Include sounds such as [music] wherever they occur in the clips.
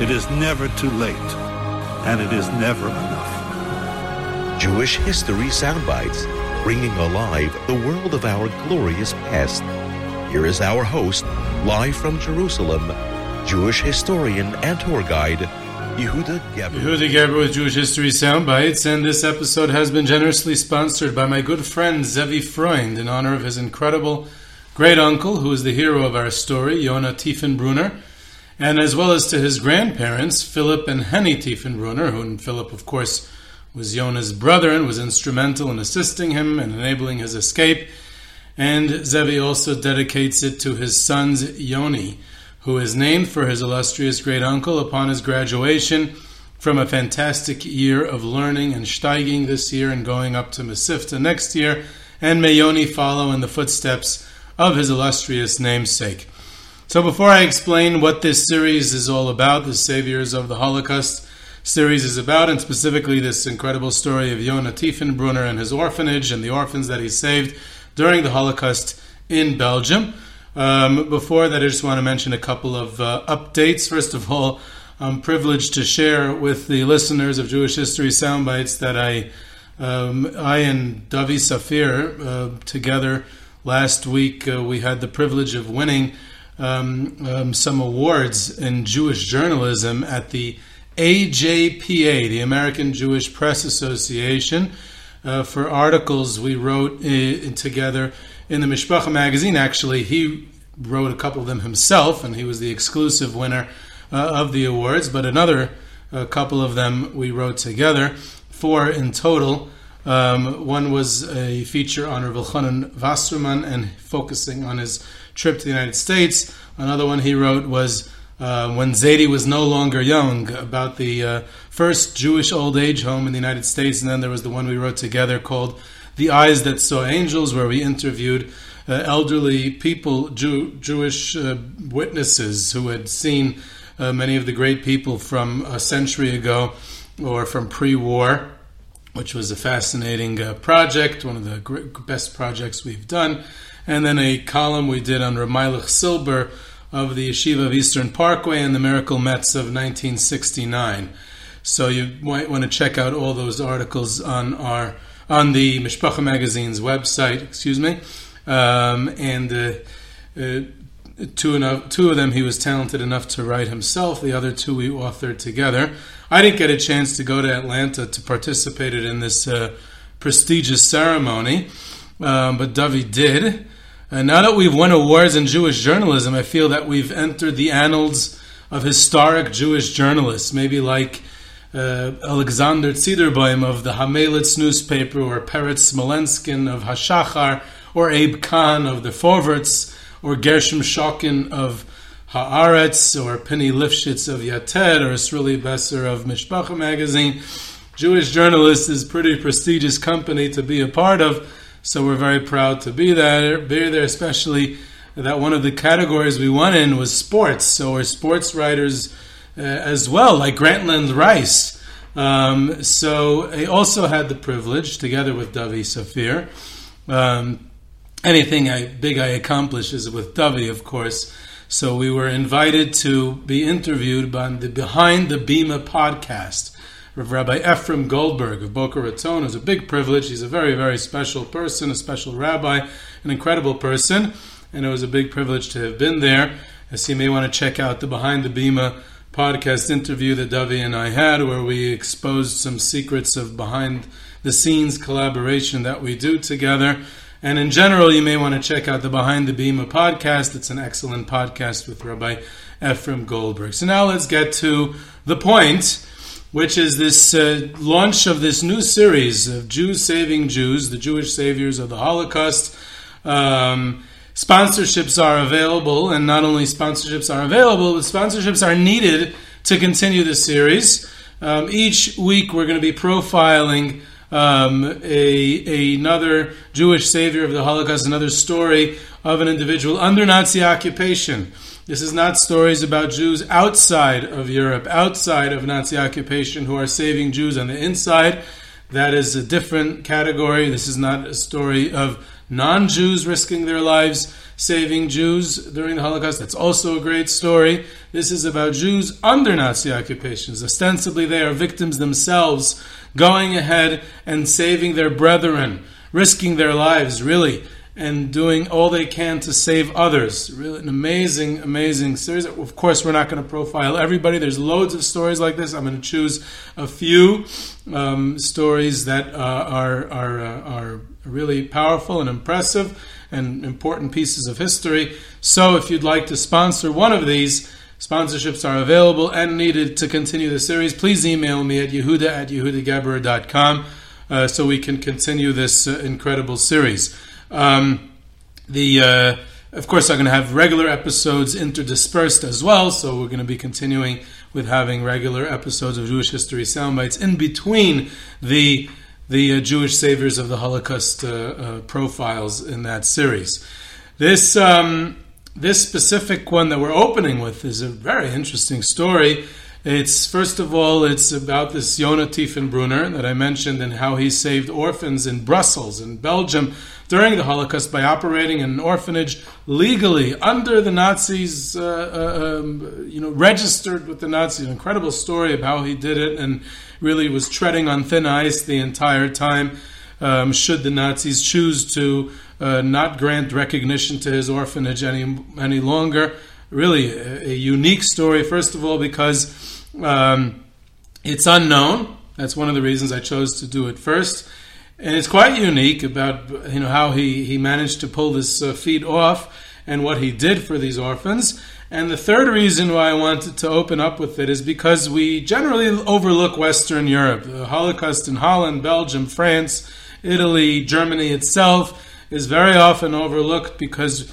it is never too late, and it is never enough. Jewish History Soundbites, bringing alive the world of our glorious past. Here is our host, live from Jerusalem, Jewish historian and tour guide, Yehuda Geberer. Yehuda Geberer with Jewish History Soundbites, and this episode has been generously sponsored by my good friend Zevi Freund in honor of his incredible great uncle, who is the hero of our story, Yona Tiefenbrunner, and as well as to his grandparents, Philip and Henny Tiefenbrunner, who Philip, of course, was Yona's brother and was instrumental in assisting him and enabling his escape. And Zevi also dedicates it to his sons Yoni who is named for his illustrious great uncle upon his graduation from a fantastic year of learning and steiging this year and going up to Mesivta next year, and may Yoni follow in the footsteps of his illustrious namesake. So, before I explain what this series is all about, the Saviors of the Holocaust series is about, and specifically this incredible story of Yona Tiefenbrunner and his orphanage and the orphans that he saved during the Holocaust in Belgium. Um, before that, I just want to mention a couple of uh, updates. First of all, I'm privileged to share with the listeners of Jewish History Soundbites that I, um, I and Davi Safir uh, together last week uh, we had the privilege of winning um, um some awards in Jewish journalism at the AJPA, the American Jewish Press Association, uh, for articles we wrote uh, together in the Mishpacha magazine. Actually, he wrote a couple of them himself, and he was the exclusive winner uh, of the awards. But another uh, couple of them we wrote together, four in total. Um, one was a feature on Rav Elchanan Wasserman and focusing on his trip to the United States. Another one he wrote was uh, when Zadie was no longer young, about the uh, first Jewish old age home in the United States. And then there was the one we wrote together called the Eyes That Saw Angels, where we interviewed uh, elderly people, Jew, Jewish uh, witnesses who had seen uh, many of the great people from a century ago or from pre war, which was a fascinating uh, project, one of the great, best projects we've done. And then a column we did on Ramailich Silber of the Yeshiva of Eastern Parkway and the Miracle Mets of 1969. So you might want to check out all those articles on our on the Mishpacha magazine's website. Excuse me, um, and uh, uh, two enough, two of them he was talented enough to write himself. The other two we authored together. I didn't get a chance to go to Atlanta to participate in this uh, prestigious ceremony, um, but Davi did. And now that we've won awards in Jewish journalism, I feel that we've entered the annals of historic Jewish journalists, maybe like uh, Alexander Zederbaum of the Hamelitz newspaper, or Peretz Smolenskin of Hashachar, or Abe Cahan of the Forverts, or Gershom Schocken of Haaretz, or Pinny Lipschutz of Yated, or Srili Besser of Mishpacha magazine. Jewish journalists is pretty prestigious company to be a part of, so we're very proud to be there. Be there, especially that one of the categories we won in was sports. So we're sports writers uh, as well, like Grantland Rice. Um, so I also had the privilege, together with Davi Safir. Um, anything I, big I accomplish is with Davi, of course. So we were invited to be interviewed on the Behind the Bima podcast. of Rabbi Ephraim Goldberg of Boca Raton It was a big privilege. He's a very, very special person, a special rabbi, an incredible person, and it was a big privilege to have been there. As you may want to check out the Behind the Bima podcast interview that Davi and I had, where we exposed some secrets of behind the scenes collaboration that we do together. And in general, you may want to check out the Behind the Bima podcast. It's an excellent podcast with Rabbi Ephraim Goldberg. So now let's get to the point, which is this uh, launch of this new series of Jews saving Jews, the Jewish saviors of the Holocaust. Um, sponsorships are available, and not only sponsorships are available, but sponsorships are needed to continue the series. Um, each week, we're going to be profiling um, a, another Jewish savior of the Holocaust, another story of an individual under Nazi occupation. This is not stories about Jews outside of Europe, outside of Nazi occupation, who are saving Jews on the inside. That is a different category. This is not a story of non Jews risking their lives saving Jews during the Holocaust. That's also a great story. This is about Jews under Nazi occupations. Ostensibly, they are victims themselves, going ahead and saving their brethren, risking their lives, really and doing all they can to save others. Really, an amazing, amazing series. Of course, we're not going to profile everybody. There's loads of stories like this. I'm going to choose a few um, stories that uh, are are uh, are really powerful and impressive and important pieces of history. So, if you'd like to sponsor one of these. Sponsorships are available and needed to continue the series. Please email me at yehuda at yehudageberer.com uh, so we can continue this uh, incredible series. Um, the uh, of course, I'm going to have regular episodes interdispersed as well, so we're going to be continuing with having regular episodes of Jewish History Soundbites in between the the uh, Jewish saviors of the Holocaust uh, uh, profiles in that series. This um, this specific one that we're opening with is a very interesting story. It's first of all, it's about this Yonah Tiefenbrunner that I mentioned and how he saved orphans in Brussels in Belgium during the Holocaust by operating an orphanage legally under the Nazis, uh, uh, um, you know, registered with the Nazis. An incredible story of how he did it and really was treading on thin ice the entire time. Um, should the Nazis choose to uh, not grant recognition to his orphanage any any longer, really a, a unique story. First of all, because um, it's unknown. That's one of the reasons I chose to do it first and it's quite unique about you know how he, he managed to pull this uh, feat off and what he did for these orphans. And the third reason why I wanted to open up with it is because we generally overlook Western Europe. The Holocaust in Holland, Belgium, France, Italy, Germany itself is very often overlooked because,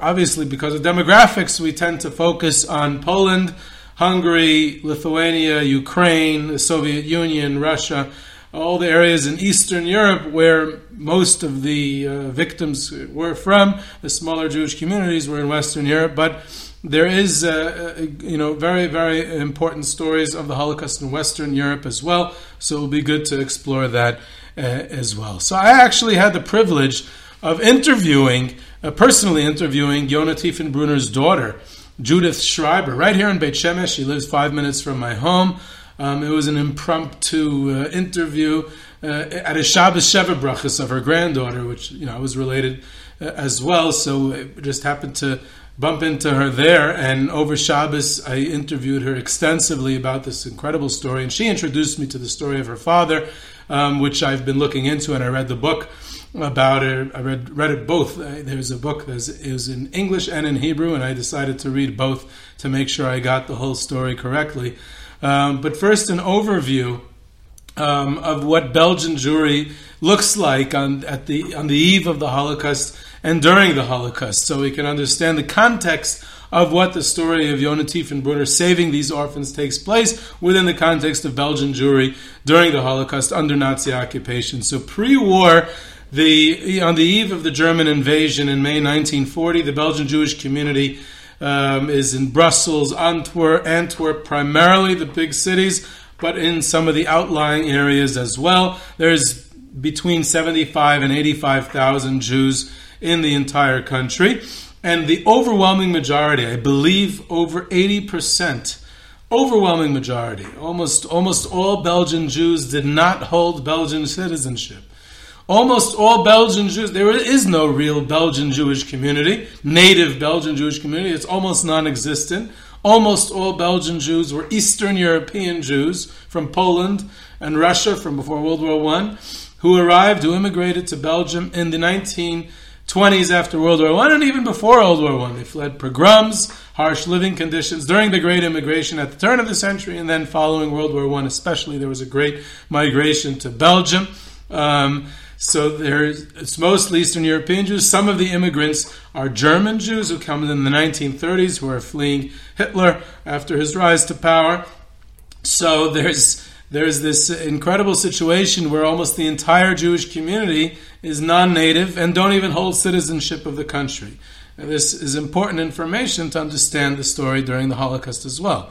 obviously, because of demographics, we tend to focus on Poland, Hungary, Lithuania, Ukraine, the Soviet Union, Russia all the areas in Eastern Europe where most of the uh, victims were from. The smaller Jewish communities were in Western Europe, but there is, uh, uh, you know, very, very important stories of the Holocaust in Western Europe as well. So it will be good to explore that uh, as well. So I actually had the privilege of interviewing, uh, personally interviewing Yonah Tiefenbrunner's daughter, Judith Schreiber, right here in Beit Shemesh. She lives five minutes from my home. Um, it was an impromptu uh, interview uh, at a Shabbos Sheva Brachas of her granddaughter, which you know I was related uh, as well. So it just happened to bump into her there, and over Shabbos I interviewed her extensively about this incredible story, and she introduced me to the story of her father, um, which I've been looking into, and I read the book about it. I read read it both. There's a book that is in English and in Hebrew, and I decided to read both to make sure I got the whole story correctly. Um, but first, an overview um, of what Belgian Jewry looks like on, at the, on the eve of the Holocaust and during the Holocaust, so we can understand the context of what the story of Yonah Tiefenbrunner saving these orphans takes place within the context of Belgian Jewry during the Holocaust under Nazi occupation. So pre-war, the, on the eve of the German invasion in May 1940, the Belgian Jewish community um, is in Brussels, Antwerp, Antwerp, primarily the big cities, but in some of the outlying areas as well. There's between 75 and 85,000 Jews in the entire country. And the overwhelming majority, I believe over 80%, overwhelming majority, almost, almost all Belgian Jews did not hold Belgian citizenship. Almost all Belgian Jews, there is no real Belgian Jewish community, native Belgian Jewish community. It's almost non existent. Almost all Belgian Jews were Eastern European Jews from Poland and Russia from before World War One, who arrived, who immigrated to Belgium in the 1920s after World War One and even before World War One. They fled pogroms, harsh living conditions during the Great Immigration at the turn of the century, and then following World War One, especially, there was a great migration to Belgium. Um, so there's it's mostly Eastern European Jews. Some of the immigrants are German Jews who come in the 1930s who are fleeing Hitler after his rise to power. So there's there's this incredible situation where almost the entire Jewish community is non-native and don't even hold citizenship of the country. And this is important information to understand the story during the Holocaust as well.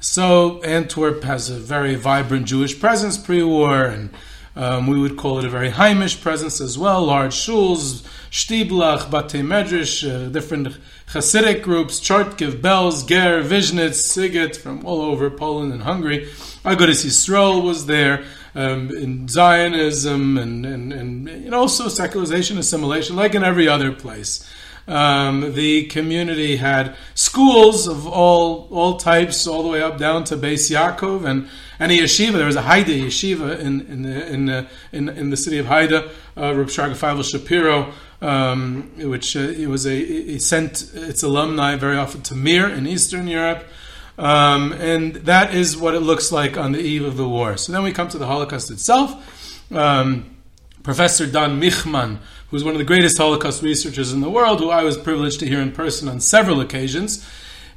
So Antwerp has a very vibrant Jewish presence pre-war and um, we would call it a very Heimish presence as well, large shuls, shtiblach, batei medrash, uh, different Hasidic groups, Chartkiv, Belz, Ger, Vishnitz, Sighet from all over Poland and Hungary. Agudas Yisrael was there, um, in Zionism and, and, and, and also secularization, assimilation, like in every other place. Um, the community had schools of all all types, all the way up down to Beis Yaakov and and a yeshiva. There was a Heide yeshiva in in the, in, the, in, in the city of Heide, uh, Reb Shraga Shapiro, um, which uh, it was a sent its alumni very often to Mir in Eastern Europe. Um, and that is what it looks like on the eve of the war. So then we come to the Holocaust itself. Um, Professor Dan Michman, who's one of the greatest Holocaust researchers in the world, who I was privileged to hear in person on several occasions,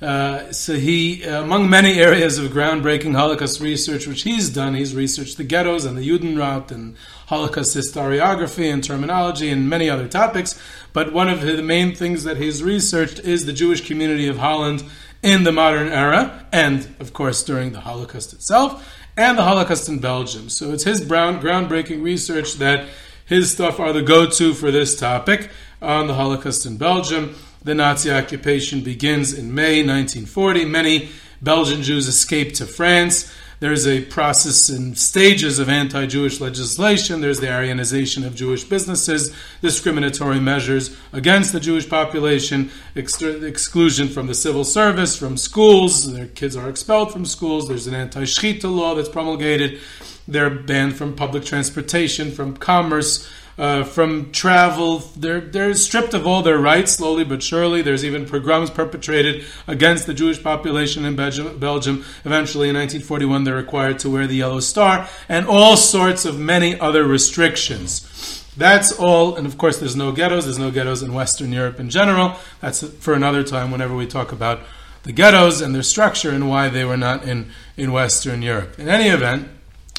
uh, so he, uh, among many areas of groundbreaking Holocaust research which he's done, he's researched the ghettos and the Judenrat and Holocaust historiography and terminology and many other topics. But one of the main things that he's researched is the Jewish community of Holland in the modern era, and of course during the Holocaust itself, and the Holocaust in Belgium. So it's his brown, groundbreaking research that his stuff are the go-to for this topic on the Holocaust in Belgium. The Nazi occupation begins in May 1940. Many Belgian Jews escape to France. There's a process and stages of anti Jewish legislation. There's the Aryanization of Jewish businesses, discriminatory measures against the Jewish population, ex- exclusion from the civil service, from schools. Their kids are expelled from schools. There's an anti Shechita law that's promulgated. They're banned from public transportation, from commerce uh, from travel. They're, they're stripped of all their rights slowly but surely. There's even pogroms perpetrated against the Jewish population in Belgium. Belgium. Eventually, in 1941, they're required to wear the yellow star and all sorts of many other restrictions. That's all, and of course, there's no ghettos. There's no ghettos in Western Europe in general. That's for another time whenever we talk about the ghettos and their structure and why they were not in, in Western Europe. In any event,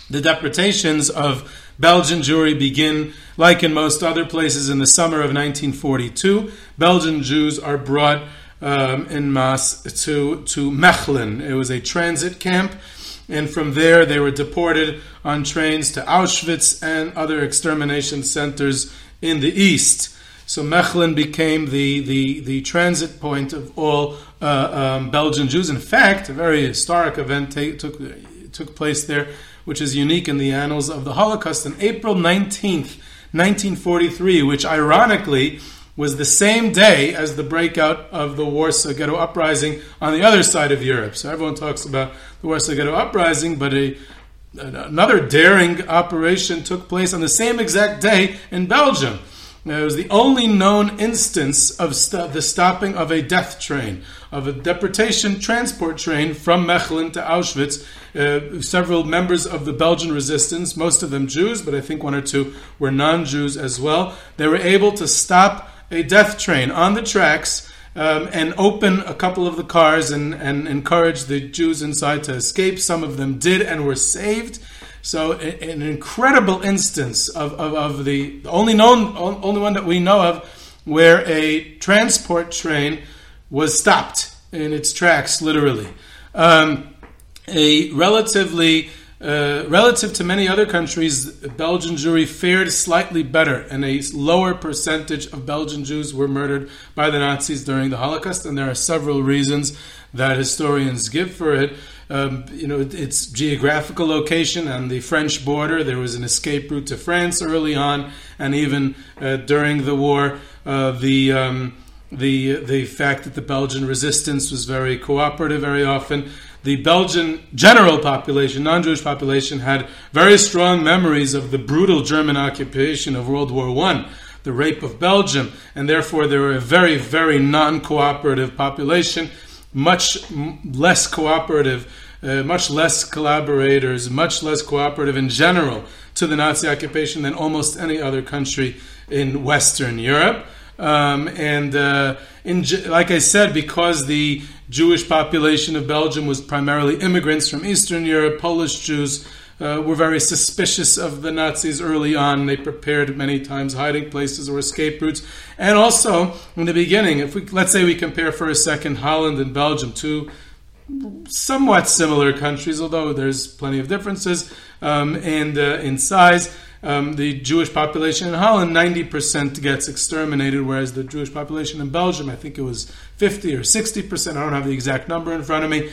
the deportations of Belgian Jewry begin, like in most other places, in the summer of 1942. Belgian Jews are brought um, in mass to, to Mechelen. It was a transit camp, and from there they were deported on trains to Auschwitz and other extermination centers in the east. So Mechelen became the, the, the transit point of all uh, um, Belgian Jews. In fact, a very historic event took, took place there which is unique in the annals of the Holocaust, on April 19th, 1943, which ironically was the same day as the breakout of the Warsaw Ghetto Uprising on the other side of Europe. So everyone talks about the Warsaw Ghetto Uprising, but a, another daring operation took place on the same exact day in Belgium. Now, it was the only known instance of st- the stopping of a death train, of a deportation transport train from Mechelen to Auschwitz. Uh, several members of the Belgian resistance, most of them Jews, but I think one or two were non Jews as well, they were able to stop a death train on the tracks. Um, and open a couple of the cars and, and encourage the Jews inside to escape. Some of them did and were saved. So an incredible instance of, of, of the only known only one that we know of where a transport train was stopped in its tracks, literally. Um, a relatively uh, relative to many other countries, Belgian Jewry fared slightly better, and a lower percentage of Belgian Jews were murdered by the Nazis during the Holocaust. And there are several reasons that historians give for it. Um, you know, its geographical location on the French border. There was an escape route to France early on, and even uh, during the war, uh, the um, the the fact that the Belgian resistance was very cooperative very often. The Belgian general population, non-Jewish population, had very strong memories of the brutal German occupation of World War One, the rape of Belgium, and therefore they were a very, very non-cooperative population, much less cooperative, uh, much less collaborators, much less cooperative in general to the Nazi occupation than almost any other country in Western Europe. Um, and uh, in, like I said, because the Jewish population of Belgium was primarily immigrants from Eastern Europe, Polish Jews uh, were very suspicious of the Nazis early on. They prepared many times hiding places or escape routes. And also, in the beginning, if we let's say we compare for a second Holland and Belgium, two somewhat similar countries, although there's plenty of differences, um, and uh, in size um, the Jewish population in Holland, 90% gets exterminated, whereas the Jewish population in Belgium, I think it was 50 or 60%. I don't have the exact number in front of me.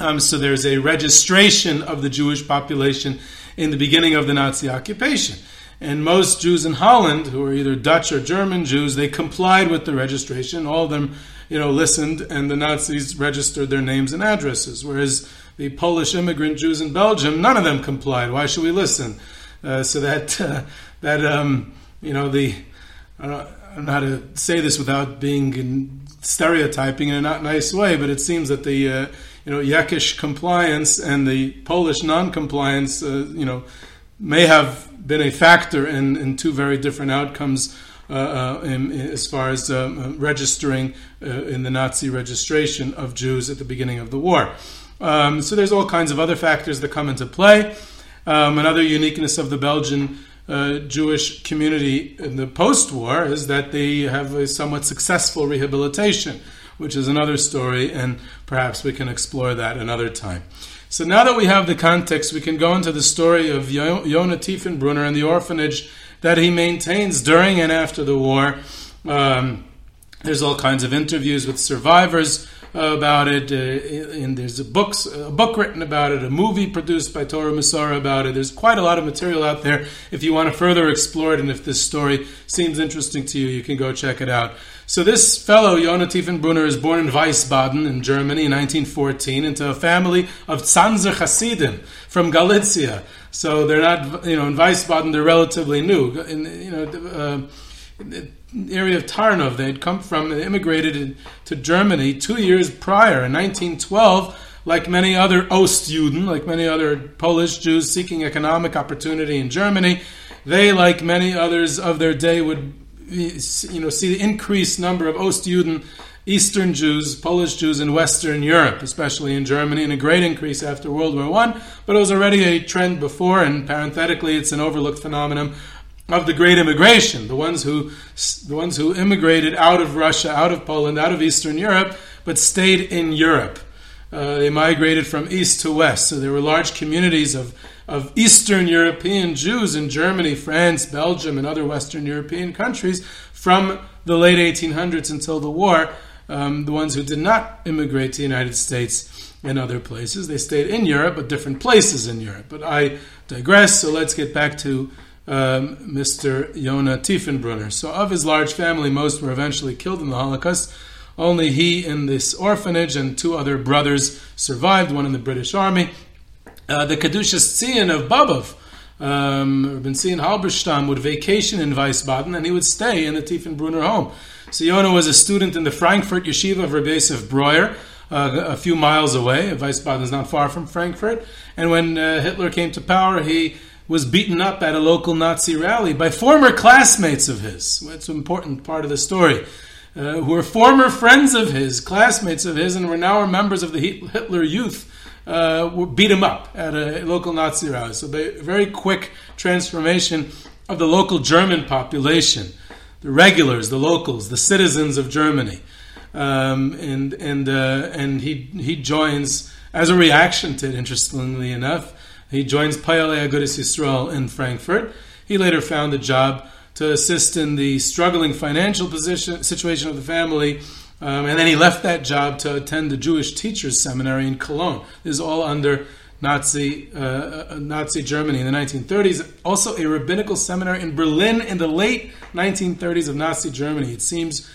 Um, so there's a registration of the Jewish population in the beginning of the Nazi occupation. And most Jews in Holland, who are either Dutch or German Jews, they complied with the registration. All of them, you know, listened, and the Nazis registered their names and addresses. Whereas the Polish immigrant Jews in Belgium, none of them complied. Why should we listen? Uh, so that uh, that um, you know the I don't, know how to say this without being in stereotyping in a not nice way, but it seems that the uh, you know Yekish compliance and the Polish non-compliance uh, you know may have been a factor in, in two very different outcomes. Uh, uh, in, in, as far as um, registering in the Nazi registration of Jews at the beginning of the war. Um, so there's all kinds of other factors that come into play. Um, another uniqueness of the Belgian uh, Jewish community in the post war is that they have a somewhat successful rehabilitation, which is another story, and perhaps we can explore that another time. So now that we have the context, we can go into the story of Yonah Tiefenbrunner and the orphanage that he maintains during and after the war. Um, there's all kinds of interviews with survivors about it, uh, and there's a books a book written about it, a movie produced by Torah Masora about it. There's quite a lot of material out there. If you want to further explore it, and if this story seems interesting to you, you can go check it out. So this fellow, Yonah Tiefenbrunner, is born in Wiesbaden in Germany in 1914 into a family of Tzanzer Hasidim from Galicia. So they're not, you know, in Wiesbaden they're relatively new. In, you know, uh, area of Tarnov. They had come from, they immigrated to Germany two years prior, in 1912, like many other Ostjuden, like many other Polish Jews seeking economic opportunity in Germany. They, like many others of their day, would you know see the increased number of Ostjuden, Eastern Jews, Polish Jews in Western Europe, especially in Germany, and a great increase after World War One. But it was already a trend before, and parenthetically, it's an overlooked phenomenon of the great immigration, the ones who the ones who immigrated out of Russia, out of Poland, out of Eastern Europe, but stayed in Europe. Uh, they migrated from east to west, so there were large communities of of Eastern European Jews in Germany, France, Belgium, and other Western European countries from the late 1800s until the war. Um, the ones who did not immigrate to the United States and other places, they stayed in Europe, but different places in Europe. But I digress, so let's get back to um, Mr. Yonah Tiefenbrunner. So, of his large family, most were eventually killed in the Holocaust. Only he in this orphanage and two other brothers survived, one in the British Army. Uh, the Kedushas Tzion of Bobov, um, Rabbi Tzion Halberstam, would vacation in Wiesbaden and he would stay in the Tiefenbrunner home. So Yonah was a student in the Frankfurt Yeshiva of Rabbi Yosef Breuer, uh, a few miles away. Wiesbaden is not far from Frankfurt. And when uh, Hitler came to power, he was beaten up at a local Nazi rally by former classmates of his. It's an important part of the story. Uh, who were former friends of his, classmates of his, and were now members of the Hitler Youth, uh, were beat him up at a local Nazi rally. So, a very quick transformation of the local German population, the regulars, the locals, the citizens of Germany, um, and and uh, and he he joins as a reaction to it. Interestingly enough, he joins Poalei Agudas Yisrael in Frankfurt. He later found a job to assist in the struggling financial position situation of the family. Um, and then he left that job to attend the Jewish Teachers Seminary in Cologne. This is all under Nazi uh, uh Nazi Germany in the 1930s. Also, a rabbinical seminary in Berlin in the late 1930s of Nazi Germany. It seems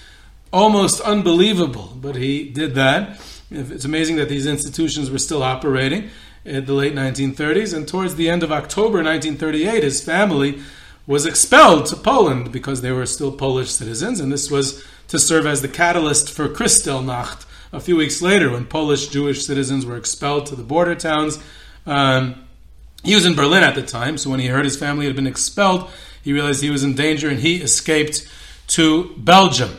almost unbelievable, but he did that. It's amazing that these institutions were still operating in the late 1930s, and towards the end of October 1938, his family was expelled to Poland because they were still Polish citizens, and this was to serve as the catalyst for Kristallnacht a few weeks later when Polish Jewish citizens were expelled to the border towns. Um, he was in Berlin at the time, so when he heard his family had been expelled, he realized he was in danger and he escaped to Belgium.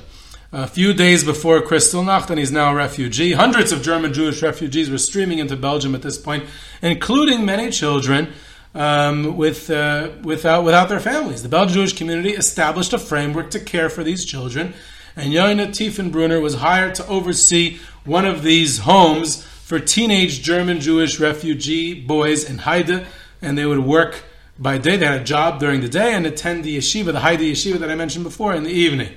A few days before Kristallnacht, and he's now a refugee. Hundreds of German Jewish refugees were streaming into Belgium at this point, including many children um, with, uh, without, without their families. The Belgian Jewish community established a framework to care for these children, and Yona Tiefenbrunner was hired to oversee one of these homes for teenage German Jewish refugee boys in Heide, and they would work by day. They had a job during the day and attend the yeshiva, the Heide yeshiva that I mentioned before, in the evening.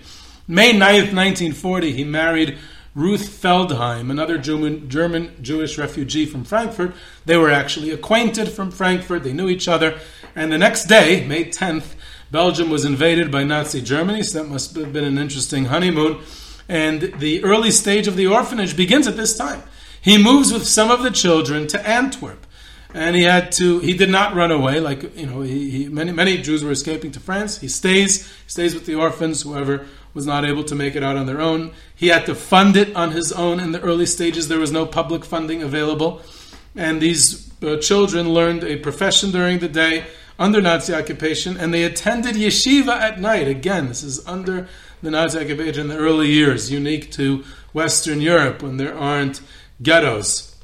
May 9th, 1940, he married Ruth Feldheim, another German, German Jewish refugee from Frankfurt. They were actually acquainted from Frankfurt, they knew each other. And the next day, May 10th, Belgium was invaded by Nazi Germany, so that must have been an interesting honeymoon. And the early stage of the orphanage begins at this time. He moves with some of the children to Antwerp. And he had to. He did not run away, like you know. He, he, many many Jews were escaping to France. He stays, stays with the orphans, whoever was not able to make it out on their own. He had to fund it on his own in the early stages. There was no public funding available. And these uh, children learned a profession during the day under Nazi occupation, and they attended yeshiva at night. Again, this is under the Nazi occupation in the early years, unique to Western Europe when there aren't ghettos.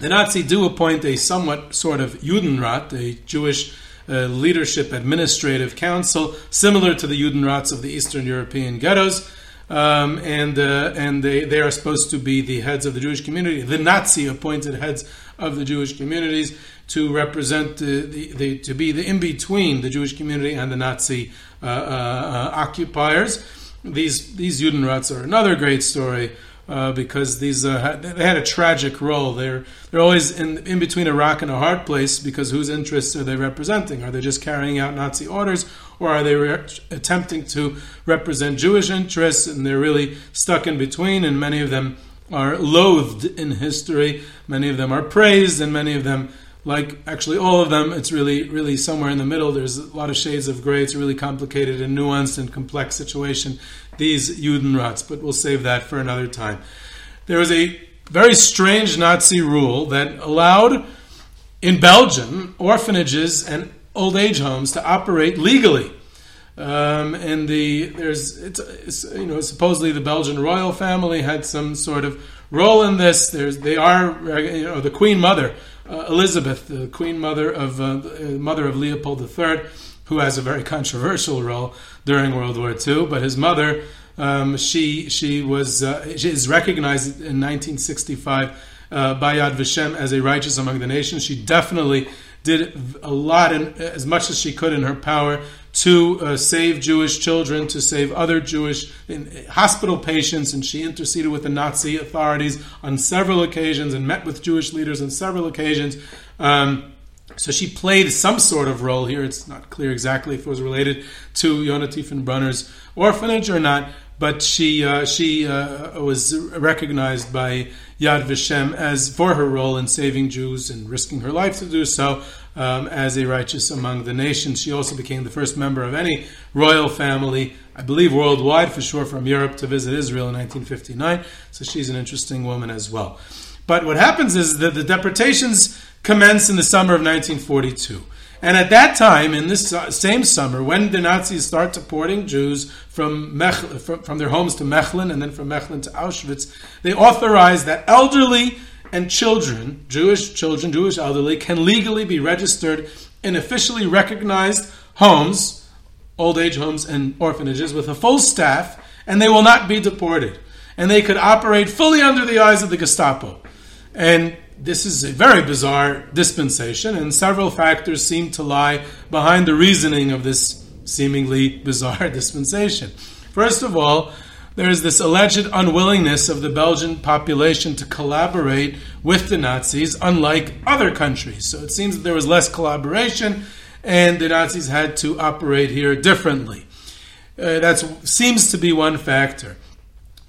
The Nazi do appoint a somewhat sort of Judenrat, a Jewish leadership administrative council, similar to the Judenrats of the Eastern European ghettos. Um, and uh, and they, they are supposed to be the heads of the Jewish community, the Nazi appointed heads of the Jewish communities to represent the, the, the to be the in between the Jewish community and the Nazi uh, uh, uh occupiers. These these Judenrats are another great story uh, because these uh, they had a tragic role. They're they're always in in between a rock and a hard place because whose interests are they representing? Are they just carrying out Nazi orders, or are they re- attempting to represent Jewish interests? And they're really stuck in between. And many of them are loathed in history. Many of them are praised, and many of them like actually all of them, it's really, really somewhere in the middle. There's a lot of shades of gray. It's a really complicated and nuanced and complex situation, these Judenrats, but we'll save that for another time. There was a very strange Nazi rule that allowed in Belgium orphanages and old age homes to operate legally. Um, and the there's it's, it's, you know supposedly the Belgian royal family had some sort of role in this. There's they are you know the Queen Mother uh, Elizabeth, the Queen Mother of uh, mother of Leopold III, who has a very controversial role during World War II. But his mother, um, she she was uh, she is recognized in 1965 uh, by Yad Vashem as a righteous among the nations. She definitely did a lot and as much as she could in her power to uh, save Jewish children, to save other Jewish hospital patients, and she interceded with the Nazi authorities on several occasions and met with Jewish leaders on several occasions. Um, so she played some sort of role here. It's not clear exactly if it was related to Yona Tiefenbrunner's orphanage or not, but she uh, she uh, was recognized by Yad Vashem as for her role in saving Jews and risking her life to do so um, as a righteous among the nations. She also became the first member of any royal family, I believe worldwide for sure, from Europe to visit Israel in 1959. So she's an interesting woman as well. But what happens is that the deportations commence in the summer of 1942. And at that time, in this same summer, when the Nazis start deporting Jews from, from, their homes to Mechlin and then from Mechlin to Auschwitz, they authorize that elderly and children, Jewish children, Jewish elderly, can legally be registered in officially recognized homes, old age homes and orphanages, with a full staff, and they will not be deported. And they could operate fully under the eyes of the Gestapo. And this is a very bizarre dispensation, and several factors seem to lie behind the reasoning of this seemingly bizarre [laughs] dispensation. First of all, there is this alleged unwillingness of the Belgian population to collaborate with the Nazis, unlike other countries. So it seems that there was less collaboration, and the Nazis had to operate here differently. Uh, that seems to be one factor.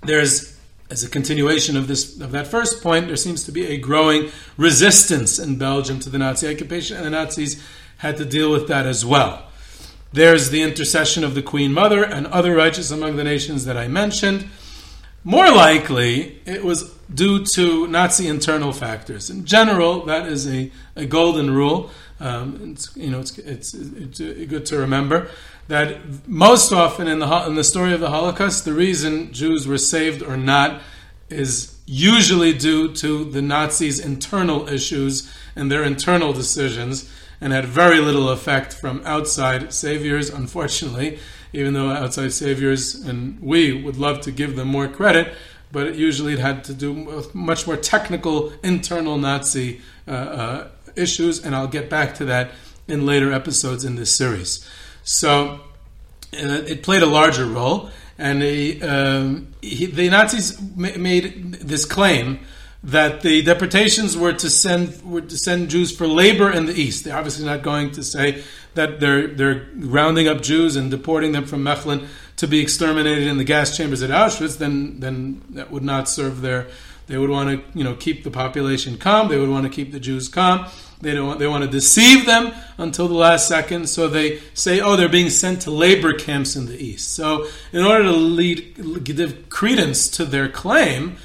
there's as a continuation of this of that first point, there seems to be a growing resistance in Belgium to the Nazi occupation, and the Nazis had to deal with that as well. There's the intercession of the Queen Mother and other righteous among the nations that I mentioned. More likely, it was due to Nazi internal factors. In general, that is a, a golden rule. Um, it's, you know, it's, it's, it's good to remember that most often in the in the story of the Holocaust, the reason Jews were saved or not is usually due to the Nazis' internal issues and their internal decisions, and had very little effect from outside saviors. Unfortunately, even though outside saviors and we would love to give them more credit, but it usually it had to do with much more technical internal Nazi uh, uh, issues, and I'll get back to that in later episodes in this series. So uh, it played a larger role, and the, um, he, the Nazis ma- made this claim that the deportations were to send were to send Jews for labor in the east. They're obviously not going to say that they're they're rounding up Jews and deporting them from Mechlin to be exterminated in the gas chambers at Auschwitz. Then then that would not serve their. They would want to you know keep the population calm. They would want to keep the Jews calm. They don't. Want, They want to deceive them until the last second. So they say, "Oh, they're being sent to labor camps in the east." So in order to lead, give credence to their claim,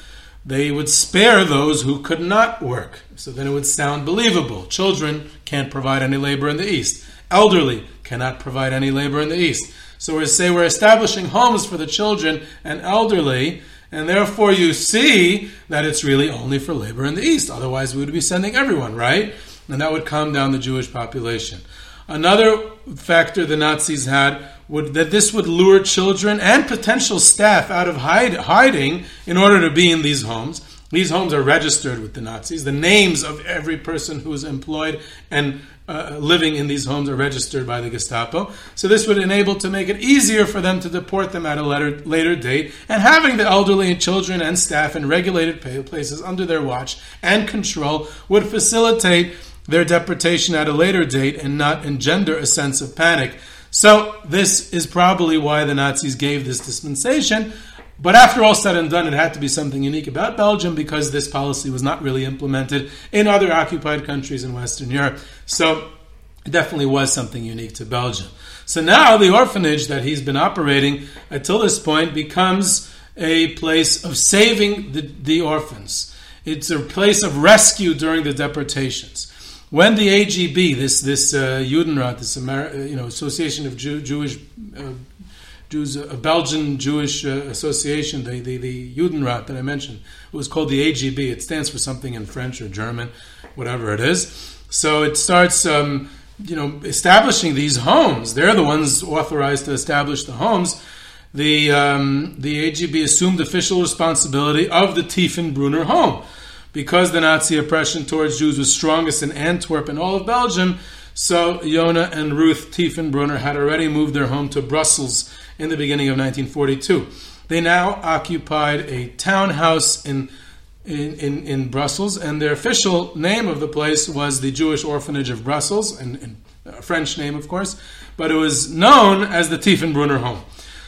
they would spare those who could not work. So then it would sound believable. Children can't provide any labor in the east. Elderly cannot provide any labor in the east. So we say we're establishing homes for the children and elderly and therefore, you see that it's really only for labor in the East. Otherwise, we would be sending everyone, right? and that would calm down the Jewish population. Another factor the Nazis had would that this would lure children and potential staff out of hide, hiding in order to be in these homes. These homes are registered with the Nazis. The names of every person who is employed and uh, living in these homes are registered by the Gestapo. So this would enable to make it easier for them to deport them at a later, later date. And having the elderly and children and staff in regulated places under their watch and control would facilitate their deportation at a later date and not engender a sense of panic. So, this is probably why the Nazis gave this dispensation. But after all said and done, it had to be something unique about Belgium because this policy was not really implemented in other occupied countries in Western Europe. So, it definitely was something unique to Belgium. So now the orphanage that he's been operating until this point becomes a place of saving the, the orphans. It's a place of rescue during the deportations. When the AGB, this this uh, Judenrat, this Ameri- uh, you know Association of Jew- Jewish uh, Jews, a Belgian Jewish uh, association, the, the the Judenrat that I mentioned, it was called the AGB. It stands for something in French or German, whatever it is. So it starts. Um, you know, establishing these homes. They're the ones authorized to establish the homes. The um, the AGB assumed official responsibility of the Tiefenbrunner home because the Nazi oppression towards Jews was strongest in Antwerp and all of Belgium, so Yona and Ruth Tiefenbrunner had already moved their home to Brussels in the beginning of 1942. They now occupied a townhouse in, in, in, in Brussels, and their official name of the place was the Jewish Orphanage of Brussels, and, and a French name, of course, but it was known as the Tiefenbrunner Home.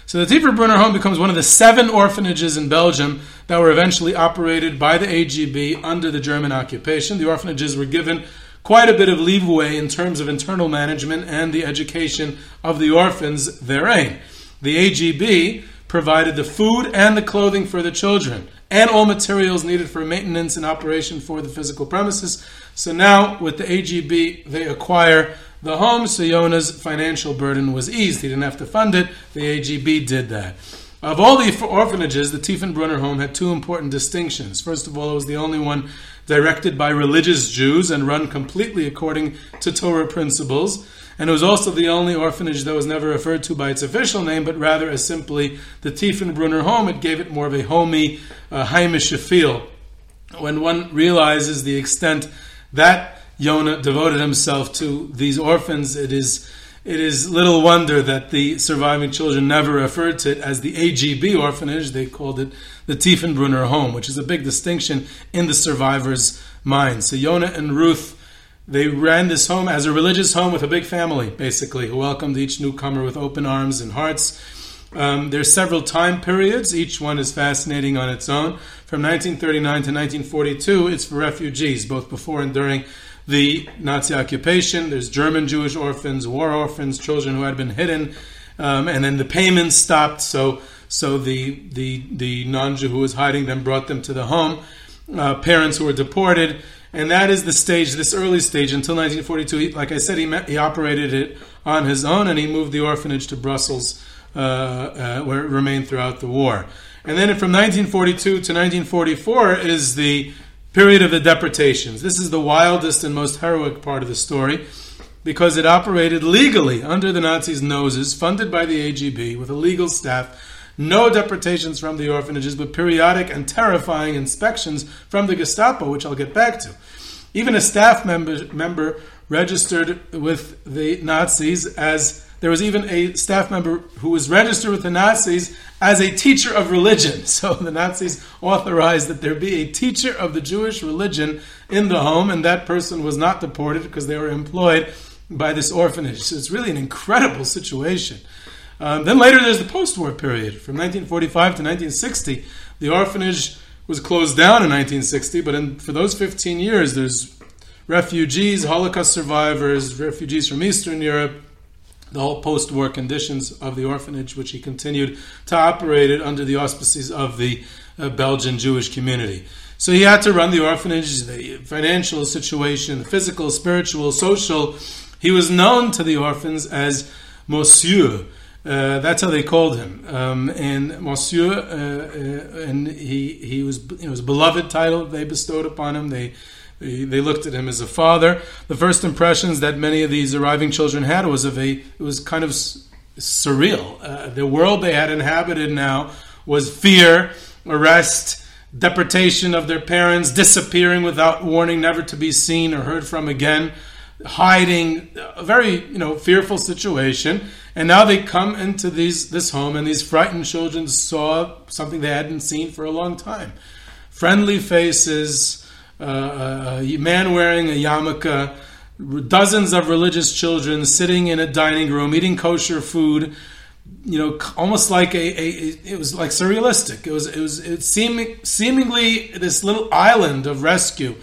So the Tiefenbrunner home becomes one of the seven orphanages in Belgium that were eventually operated by the AGB under the German occupation. The orphanages were given quite a bit of leeway in terms of internal management and the education of the orphans therein. The AGB provided the food and the clothing for the children and all materials needed for maintenance and operation for the physical premises. So now, with the AGB, they acquire the home, so financial burden was eased. He didn't have to fund it. The AGB did that. Of all the orphanages, the Tiefenbrunner home had two important distinctions. First of all, it was the only one directed by religious Jews and run completely according to Torah principles. And it was also the only orphanage that was never referred to by its official name, but rather as simply the Tiefenbrunner home. It gave it more of a homey, uh, feel. When one realizes the extent that Yonah devoted himself to these orphans, it is it is little wonder that the surviving children never referred to it as the AGB orphanage. They called it the Tiefenbrunner home, which is a big distinction in the survivors' minds. So Yonah and Ruth, they ran this home as a religious home with a big family, basically, who welcomed each newcomer with open arms and hearts. Um, there's several time periods. Each one is fascinating on its own. From 1939 to 1942, it's for refugees, both before and during the Nazi occupation. There's German Jewish orphans, war orphans, children who had been hidden, um, and then the payments stopped. So, so the the the non-Jew who was hiding them brought them to the home. Uh, parents who were deported, and that is the stage, this early stage until 1942. He, like I said, he met, he operated it on his own, and he moved the orphanage to Brussels, uh, uh, where it remained throughout the war. And then from 1942 to 1944 is the period of the deportations. This is the wildest and most heroic part of the story because it operated legally under the Nazis' noses, funded by the AJB with a legal staff. No deportations from the orphanages, but periodic and terrifying inspections from the Gestapo, which I'll get back to. Even a staff member, member registered with the Nazis as there was even a staff member who was registered with the Nazis as a teacher of religion. [laughs] So the Nazis authorized that there be a teacher of the Jewish religion in the home, and that person was not deported because they were employed by this orphanage. So it's really an incredible situation. Um, then later there's the post war period. From 1945 to 1960, the orphanage was closed down in 1960, but in, for those 15 years, there's refugees, Holocaust survivors, refugees from Eastern Europe, the whole post war conditions of the orphanage, which he continued to operate it under the auspices of the uh, Belgian Jewish community. So he had to run the orphanage, the financial situation, the physical, spiritual, social. He was known to the orphans as Monsieur. Uh, that's how they called him. Um, and Monsieur, uh, uh, and he, he was, it was a beloved title they bestowed upon him. They they looked at him as a father. The first impressions that many of these arriving children had was of a, it was kind of surreal. Uh, the world they had inhabited now was fear, arrest, deportation of their parents, disappearing without warning, never to be seen or heard from again, hiding, a very you know fearful situation. And now they come into these this home, and these frightened children saw something they hadn't seen for a long time: friendly faces a man wearing a yarmulke, dozens of religious children sitting in a dining room eating kosher food. You know, almost like a, a it was like surrealistic. It was it was it seeming seemingly this little island of rescue.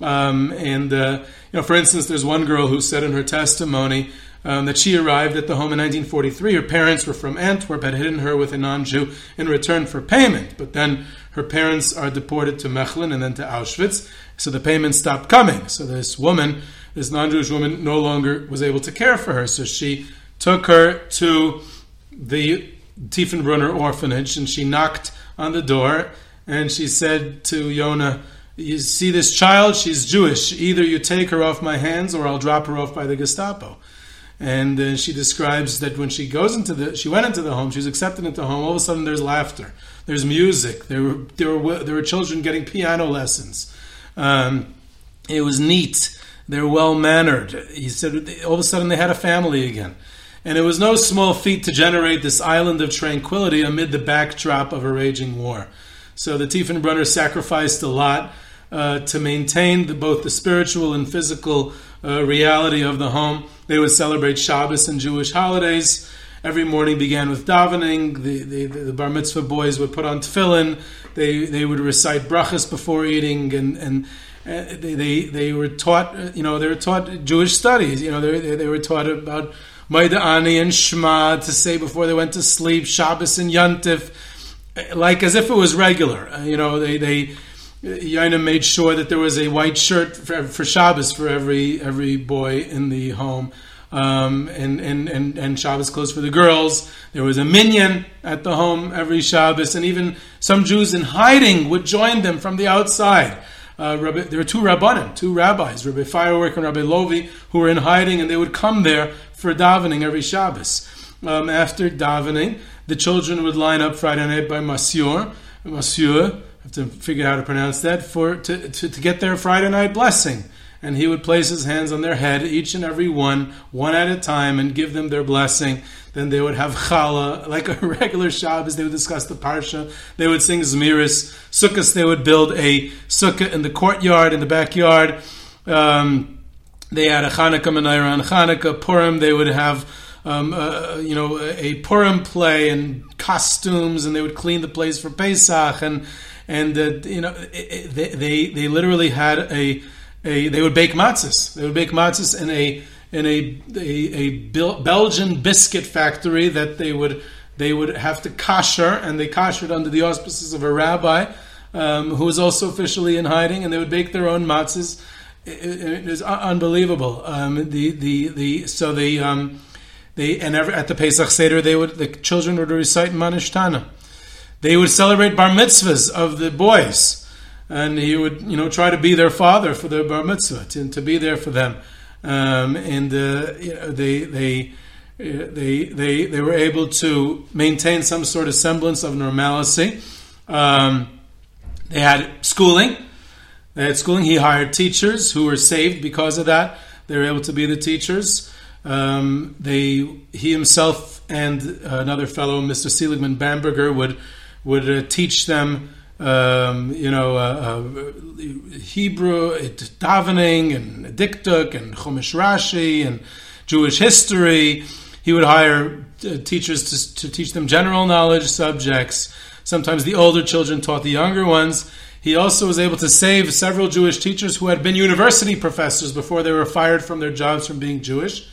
Um, and uh, you know, for instance, there's one girl who said in her testimony um, that she arrived at the home in 1943. Her parents were from Antwerp, had hidden her with a non-Jew in return for payment, but then her parents are deported to Mechlin and then to Auschwitz, so the payments stopped coming. So this woman, this non-Jewish woman, no longer was able to care for her. So she took her to the Tiefenbrunner orphanage and she knocked on the door and she said to Yona, you see this child, she's Jewish. Either you take her off my hands or I'll drop her off by the Gestapo. And uh, she describes that when she goes into the, she went into the home, she was accepted into the home. All of a sudden, there's laughter, there's music. There were there were there were children getting piano lessons. Um, it was neat. They're well mannered. He said all of a sudden they had a family again. And it was no small feat to generate this island of tranquility amid the backdrop of a raging war. So the Tiefenbrunner sacrificed a lot uh, to maintain the, both the spiritual and physical uh, reality of the home. They would celebrate Shabbos and Jewish holidays. Every morning began with davening. The, the, the bar mitzvah boys would put on tefillin. They, they would recite brachas before eating, and, and uh, they, they, they were taught, uh, you know, they were taught Jewish studies. You know, they, they were taught about Ani and Shema to say before they went to sleep, Shabbos and Yantif, like as if it was regular. Uh, you know, they, they Yona made sure that there was a white shirt for, for Shabbos for every every boy in the home, um, and, and, and, and Shabbos clothes for the girls. There was a minyan at the home every Shabbos, and even some Jews in hiding would join them from the outside. Uh, Rabbi, there were two rabbanim, two rabbis, Rabbi Firework and Rabbi Lovi, who were in hiding, and they would come there for davening every Shabbos. Um, after davening, the children would line up Friday night by Monsieur, Monsieur, have to figure out how to pronounce that, for to, to, to get their Friday night blessing. And he would place his hands on their head, each and every one, one at a time, and give them their blessing. Then they would have challah, like a [laughs] regular Shabbos. They would discuss the parsha. They would sing Zmiris. Sukkahs, they would build a sukkah in the courtyard, in the backyard. Um, they had a Hanukkah menorah on Hanukkah. Purim, they would have um, uh, you know, a Purim play and costumes, and they would clean the place for Pesach, and and you know, they, they they literally had a a they would bake matzahs. They would bake matzahs in a in a a, a Belgian biscuit factory that they would they would have to kasher, and they kashered under the auspices of a rabbi um, who was also officially in hiding, and they would bake their own matzahs. It, it, it was unbelievable. Um, the the the so they um, they and every, at the Pesach Seder they would the children would recite Manishtana. They would celebrate bar mitzvahs of the boys, and he would you know try to be their father for their bar mitzvah to, to be there for them. Um, and uh, you know, they they they they they were able to maintain some sort of semblance of normalcy. Um, they had schooling. They had schooling. He hired teachers who were saved because of that. They were able to be the teachers. Um, they, he himself and another fellow, Mr. Seligman Bamberger, would would uh, teach them, um, you know, uh, uh, Hebrew, davening, and dikduk, and Chumash Rashi, and Jewish history. He would hire uh, teachers to, to teach them general knowledge subjects. Sometimes the older children taught the younger ones. He also was able to save several Jewish teachers who had been university professors before they were fired from their jobs from being Jewish.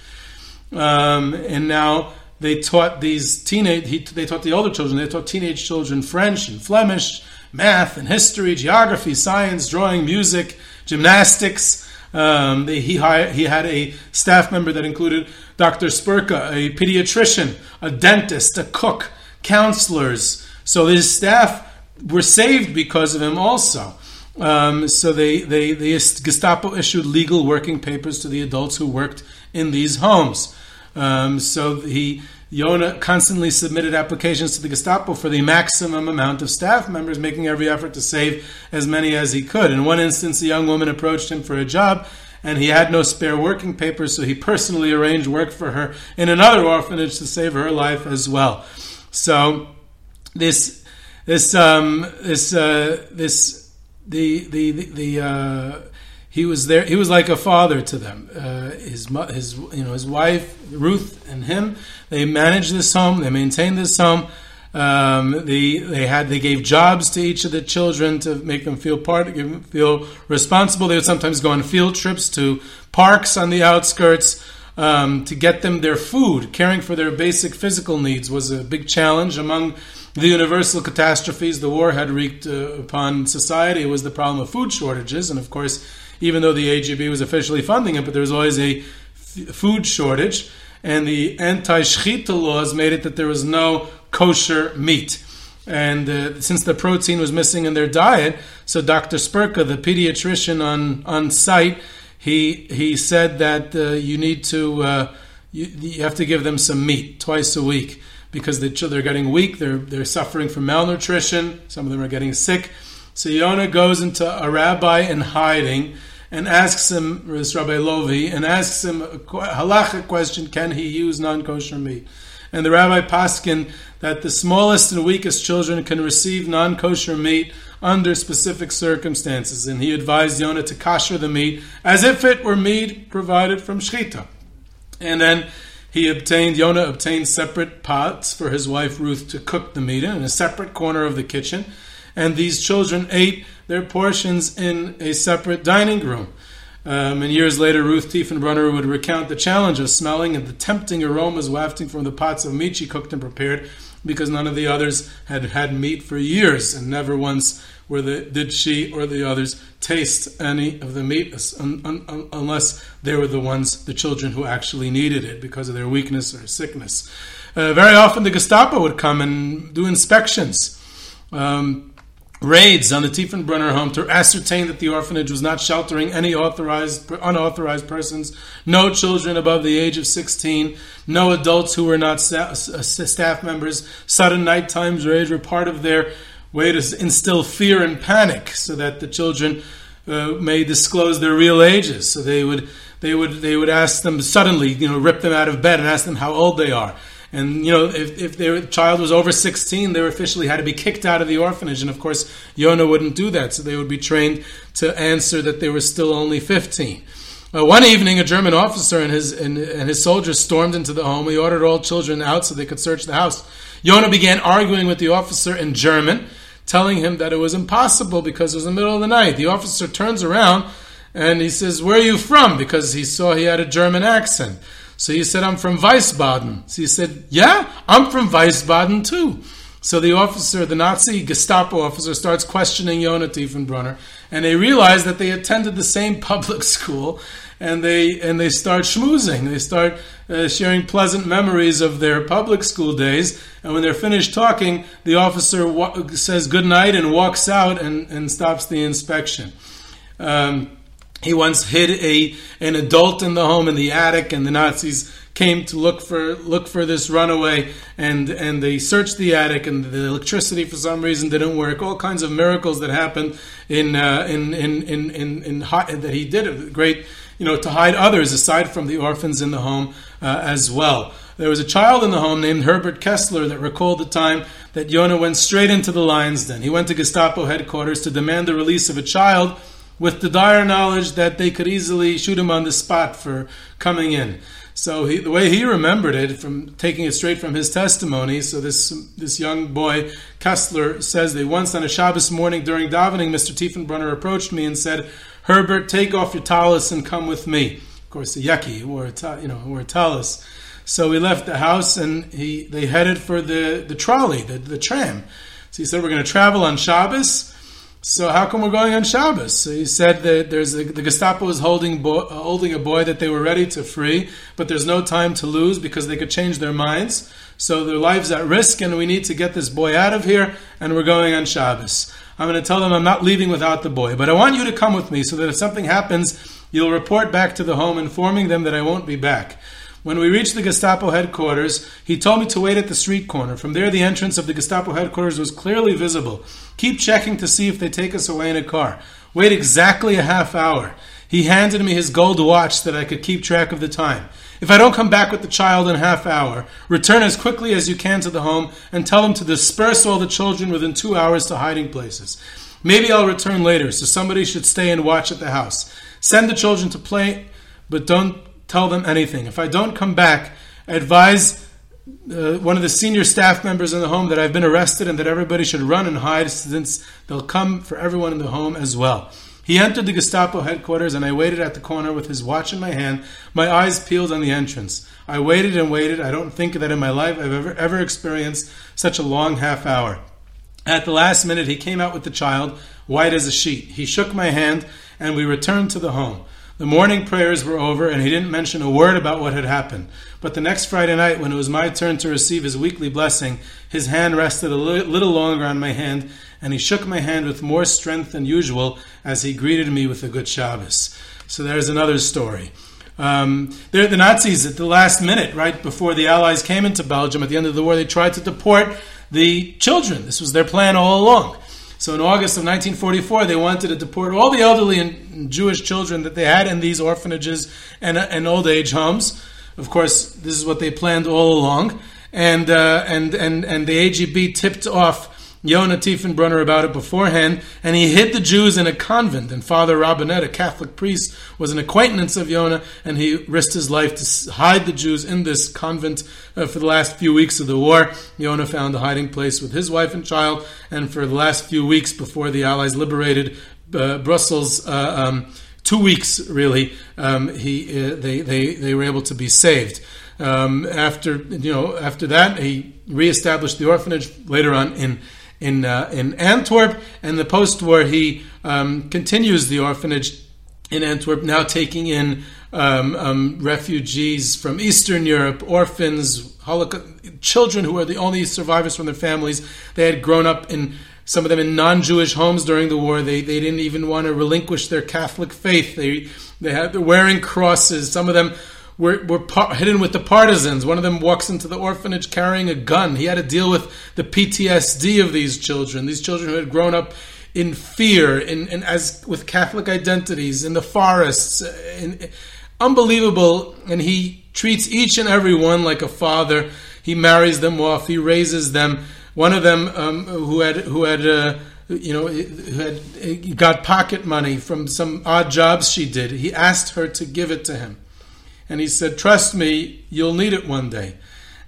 Um, and now they taught these teenage, he, they taught the older children, they taught teenage children French and Flemish, math and history, geography, science, drawing, music, gymnastics. Um, they, he, hired, he had a staff member that included Dr. Spurka, a pediatrician, a dentist, a cook, counselors, so his staff were saved because of him also. Um, so they, they, the Gestapo issued legal working papers to the adults who worked in these homes. Um, so he, Yona constantly submitted applications to the Gestapo for the maximum amount of staff members, making every effort to save as many as he could. In one instance, a young woman approached him for a job, and he had no spare working papers, so he personally arranged work for her in another orphanage to save her life as well. So this this um, this uh, this the the the, the uh, he was there. He was like a father to them. Uh, his his you know his wife Ruth and him. They managed this home. They maintained this home. Um, they they had they gave jobs to each of the children to make them feel part, give them feel responsible. They would sometimes go on field trips to parks on the outskirts. Um, to get them their food, caring for their basic physical needs was a big challenge among the universal catastrophes the war had wreaked uh, upon society was the problem of food shortages. And of course, even though the AJB was officially funding it, but there was always a food shortage. And the anti shechita laws made it that there was no kosher meat. And uh, since the protein was missing in their diet, so Dr. Spurka, the pediatrician on, on site, he, he said that uh, you need to, uh, you, you have to give them some meat twice a week because the children are getting weak, they're, they're suffering from malnutrition, some of them are getting sick. So Yona goes into a rabbi in hiding and asks him, this Rabbi Lovi, and asks him a halachic question can he use non kosher meat? And the rabbi Paskin that the smallest and weakest children can receive non kosher meat under specific circumstances. And he advised Yona to kosher the meat as if it were meat provided from Shechita. And then he obtained, Yona obtained separate pots for his wife Ruth to cook the meat in, in a separate corner of the kitchen. And these children ate their portions in a separate dining room. Um, and years later, Ruth Tiefenbrunner would recount the challenge of smelling and the tempting aromas wafting from the pots of meat she cooked and prepared because none of the others had had meat for years and never once the, did she or the others taste any of the meat un, un, unless they were the ones, the children who actually needed it because of their weakness or sickness. Uh, very often the Gestapo would come and do inspections, um, raids on the Tiefenbrunner home to ascertain that the orphanage was not sheltering any authorized, unauthorized persons, no children above the age of 16, no adults who were not staff members. Sudden night times raids were part of their way to instill fear and panic so that the children uh, may disclose their real ages. So they would they would they would ask them suddenly, you know, rip them out of bed and ask them how old they are. And you know, if, if their child was over 16, they officially had to be kicked out of the orphanage. And of course, Yona wouldn't do that, so they would be trained to answer that they were still only 15. Uh, one evening, a German officer and his and, and, his soldiers stormed into the home. He ordered all children out so they could search the house. Yona began arguing with the officer in German, telling him that it was impossible because it was the middle of the night. The officer turns around and he says, "Where are you from?" Because he saw he had a German accent. So he said, "I'm from Wiesbaden." So he said, "Yeah, I'm from Wiesbaden too." So the officer, the Nazi Gestapo officer, starts questioning Yona Tiefenbrunner, and they realize that they attended the same [laughs] public school, and they and they start schmoozing. They start uh, sharing pleasant memories of their public school days. And when they're finished talking, the officer wa- says good night and walks out and, and stops the inspection. Um, he once hid a an adult in the home in the attic, and the Nazis came to look for look for this runaway, and and they searched the attic, and the electricity for some reason didn't work. All kinds of miracles that happened in uh, in, in in in in that he did a great, you know, to hide others aside from the orphans in the home uh, as well. There was a child in the home named Herbert Kessler that recalled the time that Yona went straight into the lion's den. He went to Gestapo headquarters to demand the release of a child with the dire knowledge that they could easily shoot him on the spot for coming in. So he, the way he remembered it, from taking it straight from his testimony, so this this young boy Kessler says that once on a Shabbos morning during davening, Mr. Tiefenbrunner approached me and said, "Herbert, take off your talus and come with me." Of course, the yucky wore a you know wore a. So we left the house and he they headed for the the trolley, the, the tram. So he said, "We're going to travel on Shabbos." So how come we're going on Shabbos? So he said that there's a, the Gestapo is holding bo- uh, holding a boy that they were ready to free, but there's no time to lose because they could change their minds. So their lives at risk, and we need to get this boy out of here. And we're going on Shabbos. I'm going to tell them I'm not leaving without the boy, but I want you to come with me so that if something happens, you'll report back to the home, informing them that I won't be back. When we reached the Gestapo headquarters, he told me to wait at the street corner. From there, the entrance of the Gestapo headquarters was clearly visible. Keep checking to see if they take us away in a car. Wait exactly a half hour. He handed me his gold watch that I could keep track of the time. If I don't come back with the child in half hour, return as quickly as you can to the home and tell them to disperse all the children within two hours to hiding places. Maybe I'll return later, so somebody should stay and watch at the house. Send the children to play, but don't tell them anything. If I don't come back, advise uh, one of the senior staff members in the home that I've been arrested and that everybody should run and hide since they'll come for everyone in the home as well. He entered the Gestapo headquarters and I waited at the corner with his watch in my hand, my eyes peeled on the entrance. I waited and waited. I don't think that in my life I've ever, ever experienced such a long half hour. At the last minute, he came out with the child, white as a sheet. He shook my hand and we returned to the home. The morning prayers were over, and he didn't mention a word about what had happened. But the next Friday night, when it was my turn to receive his weekly blessing, his hand rested a little longer on my hand, and he shook my hand with more strength than usual as he greeted me with a good Shabbos. So there's another story. Um, the Nazis, at the last minute, right before the Allies came into Belgium at the end of the war, they tried to deport the children. This was their plan all along. So in August of 1944, they wanted to deport all the elderly and Jewish children that they had in these orphanages and, and old age homes. Of course, this is what they planned all along. And, uh, and, and, and the AJB tipped off Yona Tiefenbrunner about it beforehand, and he hid the Jews in a convent. And Father Robinette, a Catholic priest, was an acquaintance of Yona, and he risked his life to hide the Jews in this convent uh, for the last few weeks of the war. Yona found a hiding place with his wife and child, and for the last few weeks before the Allies liberated uh, Brussels, uh, um, two weeks really, um, he, uh, they, they, they were able to be saved. Um, after you know, after that, he reestablished the orphanage later on in in uh, in Antwerp, and the post-war he um, continues the orphanage in Antwerp, now taking in um, um, refugees from Eastern Europe, orphans, Holocaust, children who are the only survivors from their families. They had grown up in some of them in non-Jewish homes during the war. They they didn't even want to relinquish their Catholic faith. They they had they're wearing crosses. Some of them were, were par- hidden with the partisans. One of them walks into the orphanage carrying a gun. He had to deal with the PTSD of these children, these children who had grown up in fear, in, in as with Catholic identities, in the forests, in, unbelievable. And he treats each and every one like a father. He marries them off. He raises them. One of them, um, who had who had uh, you know, who had got pocket money from some odd jobs she did. He asked her to give it to him. And he said, Trust me, you'll need it one day.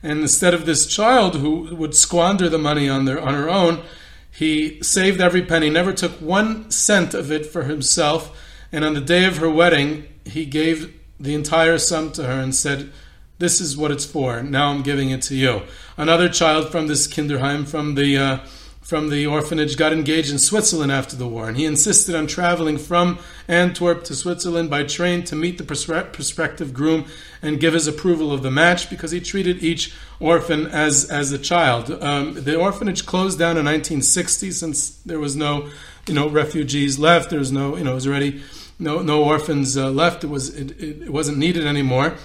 And instead of this child who would squander the money on, their, on her own, he saved every penny, never took one cent of it for himself. And on the day of her wedding, he gave the entire sum to her and said, This is what it's for. Now I'm giving it to you. Another child from this Kinderheim, from the uh, from the orphanage got engaged in Switzerland after the war, and he insisted on traveling from Antwerp to Switzerland by train to meet the prospective groom and give his approval of the match because he treated each orphan as as a child. Um, the orphanage closed down in 1960 since there was no, you know, refugees left. There was no, you know, it was already no no orphans uh, left. It was it, it wasn't needed anymore.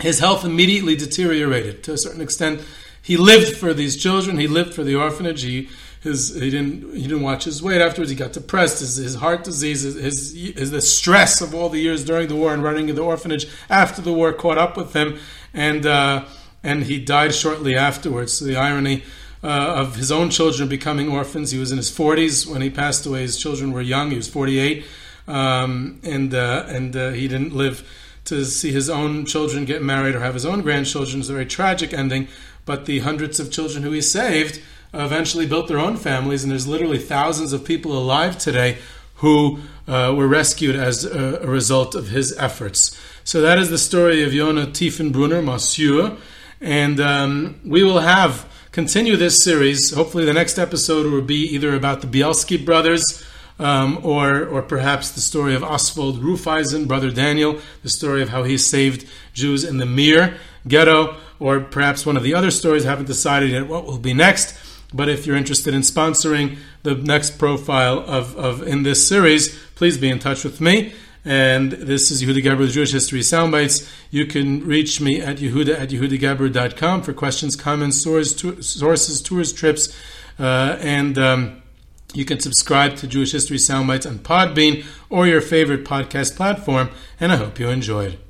His health immediately deteriorated to a certain extent. He lived for these children. He lived for the orphanage. He his he didn't he didn't watch his weight afterwards. He got depressed. His, his heart disease, his, his, his, the stress of all the years during the war and running in the orphanage after the war caught up with him, and uh, and he died shortly afterwards. So the irony. Uh, of his own children becoming orphans. He was in his 40s when he passed away. His children were young. He was 48, um, and uh, and uh, he didn't live to see his own children get married or have his own grandchildren. It's a very tragic ending. But the hundreds of children who he saved eventually built their own families, and there's literally thousands of people alive today who uh, were rescued as a, a, result of his efforts. So that is the story of Yona Tiefenbrunner, Monsieur, and um, we will have continue this series. Hopefully, the next episode will be either about the Bielski brothers. Um, or, or perhaps the story of Oswald Rufeisen, brother Daniel, the story of how he saved Jews in the Mir ghetto, or perhaps one of the other stories. I haven't decided yet what will be next. But if you're interested in sponsoring the next profile of, of in this series, please be in touch with me. And this is Yehuda Geberer, Jewish History Soundbites. You can reach me at yehuda at yehudageberer.com for questions, comments, sources, to, sources tours, trips, uh, and um, you can subscribe to Jewish History Soundbites on Podbean or your favorite podcast platform. And I hope you enjoyed.